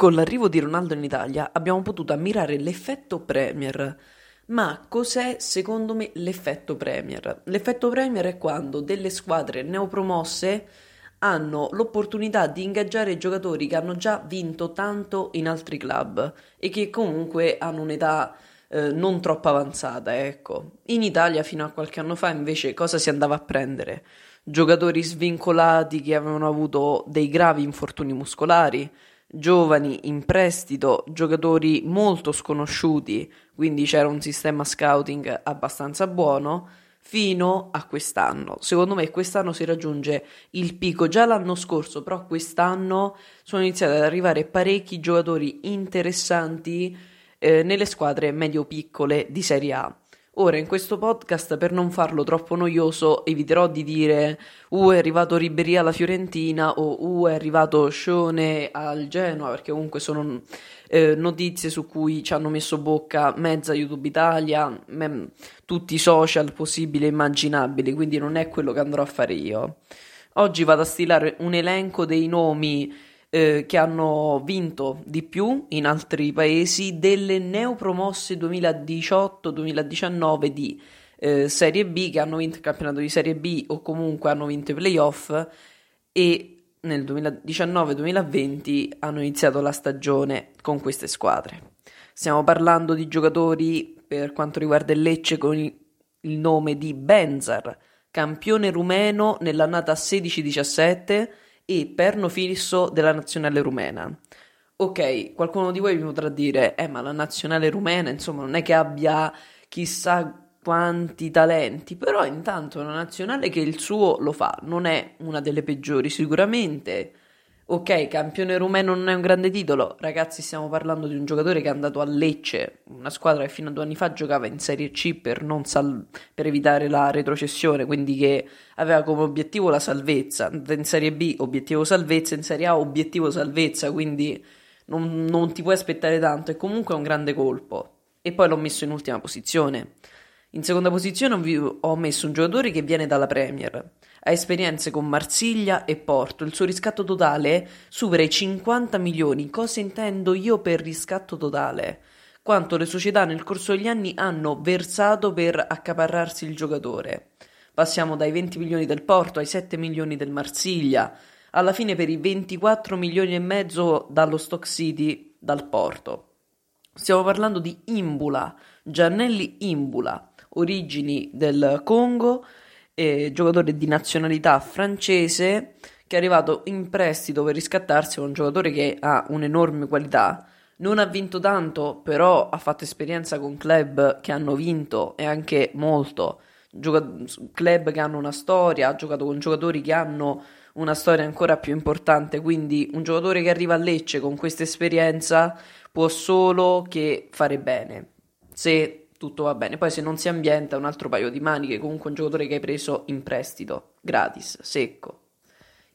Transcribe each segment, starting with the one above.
Con l'arrivo di Ronaldo in Italia abbiamo potuto ammirare l'effetto Premier. Ma cos'è secondo me l'effetto Premier? L'effetto Premier è quando delle squadre neopromosse hanno l'opportunità di ingaggiare giocatori che hanno già vinto tanto in altri club e che comunque hanno un'età eh, non troppo avanzata, ecco. In Italia fino a qualche anno fa invece cosa si andava a prendere? Giocatori svincolati che avevano avuto dei gravi infortuni muscolari, giovani in prestito, giocatori molto sconosciuti, quindi c'era un sistema scouting abbastanza buono, fino a quest'anno. Secondo me quest'anno si raggiunge il picco, già l'anno scorso, però quest'anno sono iniziati ad arrivare parecchi giocatori interessanti eh, nelle squadre medio-piccole di Serie A. Ora, in questo podcast, per non farlo troppo noioso, eviterò di dire uh, è arrivato Ribéry alla Fiorentina o uh, è arrivato Scione al Genoa, perché comunque sono eh, notizie su cui ci hanno messo bocca mezza YouTube Italia, me, tutti i social possibili e immaginabili, quindi non è quello che andrò a fare io. Oggi vado a stilare un elenco dei nomi eh, che hanno vinto di più in altri paesi delle neopromosse 2018-2019 di eh, Serie B che hanno vinto il campionato di Serie B o comunque hanno vinto i playoff e nel 2019-2020 hanno iniziato la stagione con queste squadre. Stiamo parlando di giocatori per quanto riguarda il Lecce con il, nome di Benzar, campione rumeno nell'annata 16-17 e perno fisso della nazionale rumena. Ok, qualcuno di voi mi potrà dire, eh, ma la nazionale rumena, insomma, non è che abbia chissà quanti talenti, però intanto è una nazionale che il suo lo fa, non è una delle peggiori sicuramente, Ok, campione rumeno non è un grande titolo, ragazzi stiamo parlando di un giocatore che è andato a Lecce, una squadra che fino a due anni fa giocava in Serie C per, sal- per evitare la retrocessione, quindi che aveva come obiettivo la salvezza, in Serie B obiettivo salvezza, in Serie A obiettivo salvezza, quindi non, non ti puoi aspettare tanto e comunque è un grande colpo. E poi l'ho messo in ultima posizione. In seconda posizione ho messo un giocatore che viene dalla Premier ha esperienze con Marsiglia e Porto. Il suo riscatto totale supera i 50 milioni. Cosa intendo io per riscatto totale? Quanto le società nel corso degli anni hanno versato per accaparrarsi il giocatore. Passiamo dai 20 milioni del Porto ai 7 milioni del Marsiglia, alla fine per i 24 milioni e mezzo dallo Stock City dal Porto. Stiamo parlando di Imbula, Giannelli Imbula, origini del Congo, eh, giocatore di nazionalità francese che è arrivato in prestito per riscattarsi, un giocatore che ha un'enorme qualità. Non ha vinto tanto, però ha fatto esperienza con club che hanno vinto e anche molto. Gioca- club che hanno una storia, ha giocato con giocatori che hanno una storia ancora più importante. Quindi un giocatore che arriva a Lecce con questa esperienza può solo che fare bene. Se tutto va bene. Poi se non si ambienta un altro paio di maniche, comunque un giocatore che hai preso in prestito, gratis, secco.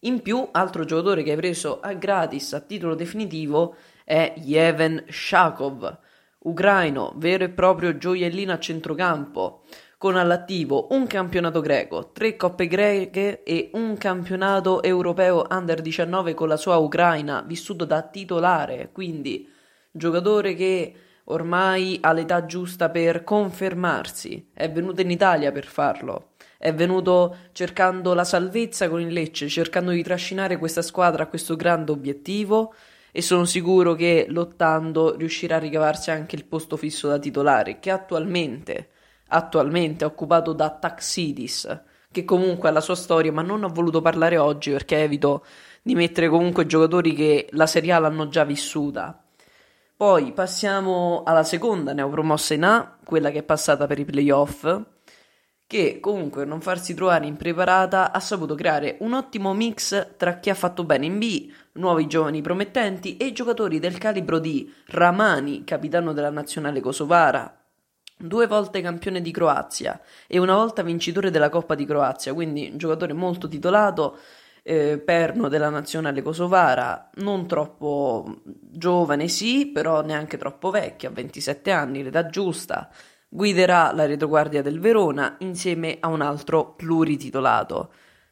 In più, altro giocatore che hai preso a gratis a titolo definitivo è Yeven Shakov, ucraino, vero e proprio gioiellino a centrocampo, con all'attivo un campionato greco, tre coppe greche e un campionato europeo under 19 con la sua Ucraina, vissuto da titolare, quindi giocatore che ormai ha l'età giusta per confermarsi, è venuto in Italia per farlo, è venuto cercando la salvezza con il Lecce, cercando di trascinare questa squadra a questo grande obiettivo e sono sicuro che lottando riuscirà a ricavarsi anche il posto fisso da titolare che attualmente, attualmente è occupato da Taxidis che comunque ha la sua storia ma non ho voluto parlare oggi perché evito di mettere comunque giocatori che la Serie A l'hanno già vissuta poi passiamo alla seconda neopromossa in A, quella che è passata per i playoff, che comunque non farsi trovare impreparata ha saputo creare un ottimo mix tra chi ha fatto bene in B, nuovi giovani promettenti e giocatori del calibro di Ramani, capitano della nazionale kosovara, due volte campione di Croazia e una volta vincitore della Coppa di Croazia, quindi un giocatore molto titolato eh, perno della nazionale kosovara, non troppo giovane sì, però neanche troppo vecchio, a 27 anni, l'età giusta, guiderà la retroguardia del Verona insieme a un altro plurititolato,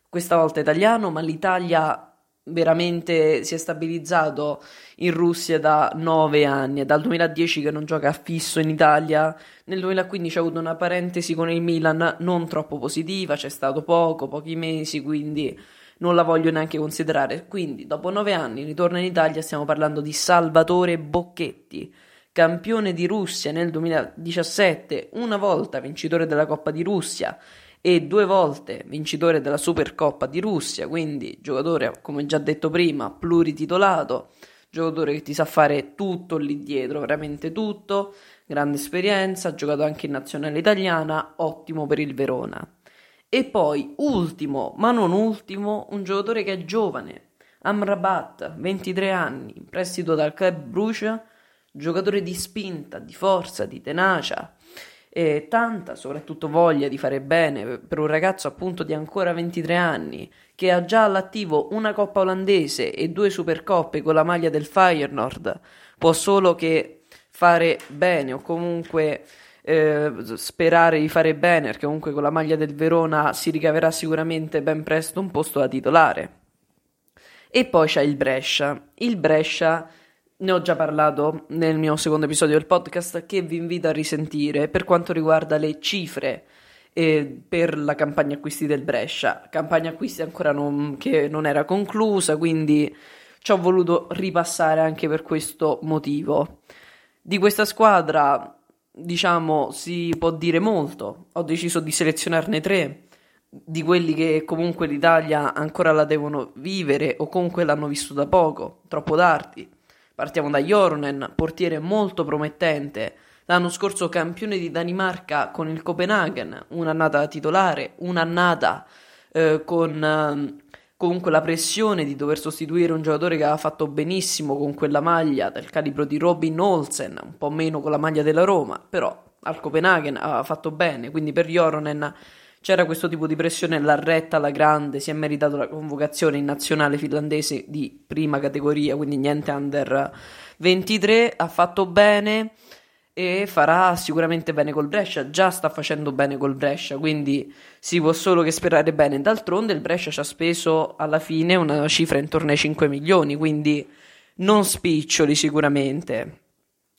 questa volta italiano, ma l'Italia veramente si è stabilizzato in Russia da nove anni, è dal 2010 che non gioca fisso in Italia, nel 2015 ha avuto una parentesi con il Milan non troppo positiva, c'è stato poco, pochi mesi, quindi non la voglio neanche considerare. Quindi dopo nove anni ritorna in Italia, stiamo parlando di Salvatore Bocchetti, campione di Russia nel 2017, una volta vincitore della Coppa di Russia e due volte vincitore della Supercoppa di Russia, quindi giocatore, come già detto prima, plurititolato, giocatore che ti sa fare tutto lì dietro, veramente tutto, grande esperienza, ha giocato anche in nazionale italiana, ottimo per il Verona. E poi, ultimo, ma non ultimo, un giocatore che è giovane, Amrabat, 23 anni, in prestito dal Club Bruges, giocatore di spinta, di forza, di tenacia, e tanta soprattutto voglia di fare bene per un ragazzo appunto di ancora 23 anni che ha già all'attivo una coppa olandese e due supercoppe con la maglia del Feyenoord può solo che fare bene o comunque eh, sperare di fare bene perché comunque con la maglia del Verona si ricaverà sicuramente ben presto un posto da titolare e poi c'è il Brescia il Brescia ne ho già parlato nel mio secondo episodio del podcast che vi invito a risentire per quanto riguarda le cifre eh, per la campagna acquisti del Brescia. Campagna acquisti ancora non, che non era conclusa, quindi ci ho voluto ripassare anche per questo motivo. Di questa squadra, diciamo, si può dire molto. Ho deciso di selezionarne tre di quelli che comunque l'Italia ancora la devono vivere o comunque l'hanno vissuta poco, troppo tardi. Partiamo da Jornen, portiere molto promettente, l'anno scorso campione di Danimarca con il Copenaghen, un'annata titolare, un'annata eh, con eh, comunque la pressione di dover sostituire un giocatore che aveva fatto benissimo con quella maglia del calibro di Robin Olsen, un po' meno con la maglia della Roma, però al Copenaghen aveva fatto bene, quindi per Joronen c'era questo tipo di pressione, l'ha retta alla grande, si è meritato la convocazione in nazionale finlandese di prima categoria, quindi niente under 23, ha fatto bene e farà sicuramente bene col Brescia, già sta facendo bene col Brescia, quindi si può solo che sperare bene. D'altronde il Brescia ci ha speso alla fine una cifra intorno ai 5 milioni, quindi non spiccioli sicuramente.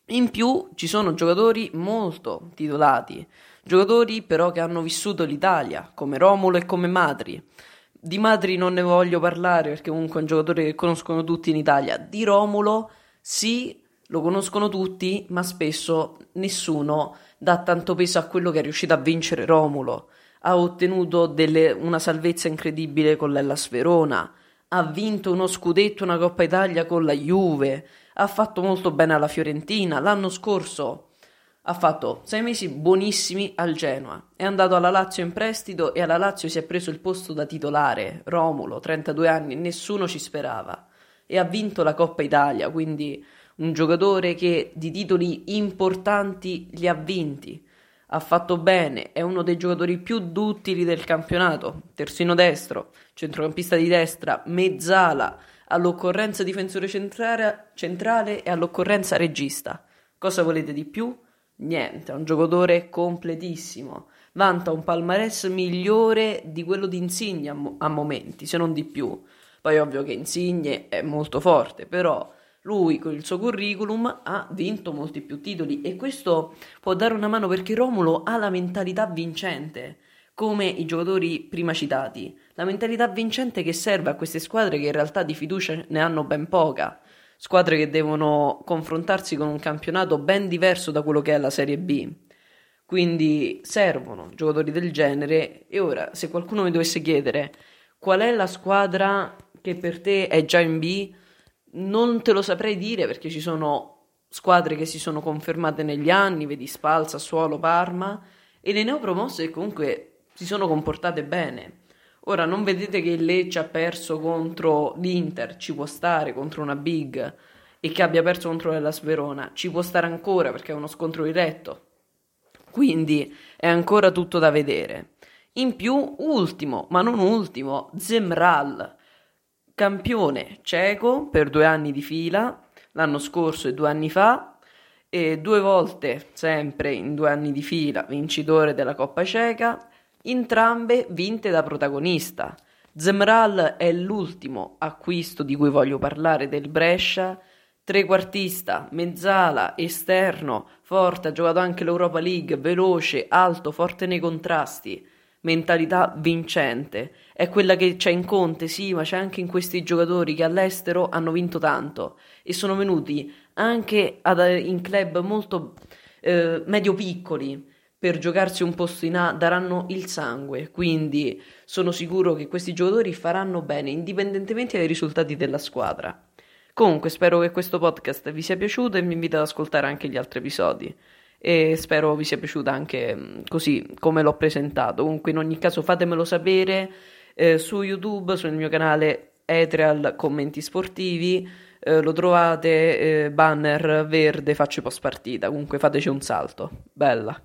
In più ci sono giocatori molto titolati. Giocatori però che hanno vissuto l'Italia, come Romulo e come Madri. Di Madri non ne voglio parlare perché comunque è un giocatore che conoscono tutti in Italia. Di Romulo sì, lo conoscono tutti, ma spesso nessuno dà tanto peso a quello che è riuscito a vincere Romulo. Ha ottenuto delle, una salvezza incredibile con l'Ellas Verona, ha vinto uno scudetto, una Coppa Italia con la Juve, ha fatto molto bene alla Fiorentina. L'anno scorso ha fatto sei mesi buonissimi al Genoa, è andato alla Lazio in prestito e alla Lazio si è preso il posto da titolare, Romulo, 32 anni, nessuno ci sperava e ha vinto la Coppa Italia, quindi un giocatore che di titoli importanti li ha vinti, ha fatto bene, è uno dei giocatori più duttili del campionato, terzino destro, centrocampista di destra, mezzala, all'occorrenza difensore centrale, centrale e all'occorrenza regista. Cosa volete di più? Niente, è un giocatore completissimo. Vanta un palmarès migliore di quello di Insigne a, mo- a momenti, se non di più. Poi è ovvio che Insigne è molto forte, però lui con il suo curriculum ha vinto molti più titoli e questo può dare una mano perché Romulo ha la mentalità vincente, come i giocatori prima citati. La mentalità vincente che serve a queste squadre che in realtà di fiducia ne hanno ben poca squadre che devono confrontarsi con un campionato ben diverso da quello che è la Serie B. Quindi servono giocatori del genere e ora se qualcuno mi dovesse chiedere qual è la squadra che per te è già in B, non te lo saprei dire perché ci sono squadre che si sono confermate negli anni, vedi Spal, Suolo, Parma, e le neopromosse comunque si sono comportate bene. Ora non vedete che il Lecce ha perso contro l'Inter, ci può stare contro una big e che abbia perso contro la Sverona, ci può stare ancora perché è uno scontro diretto. Quindi è ancora tutto da vedere. In più, ultimo, ma non ultimo, Zemral, campione ceco per due anni di fila, l'anno scorso e due anni fa, e due volte, sempre in due anni di fila, vincitore della Coppa Ceca entrambe vinte da protagonista. Zemral è l'ultimo acquisto di cui voglio parlare del Brescia, trequartista, mezzala, esterno, forte, ha giocato anche l'Europa League, veloce, alto, forte nei contrasti, mentalità vincente. È quella che c'è in Conte, sì, ma c'è anche in questi giocatori che all'estero hanno vinto tanto e sono venuti anche ad, in club molto eh, medio piccoli per giocarsi un posto in A daranno il sangue, quindi sono sicuro che questi giocatori faranno bene indipendentemente dai risultati della squadra. Comunque spero che questo podcast vi sia piaciuto e mi invito ad ascoltare anche gli altri episodi e spero vi sia piaciuta anche mm, così come l'ho presentato. Comunque in ogni caso fatemelo sapere eh, su YouTube, sul mio canale Etreal Commenti Sportivi, eh, lo trovate eh, banner verde faccio post partita, comunque fateci un salto. Bella.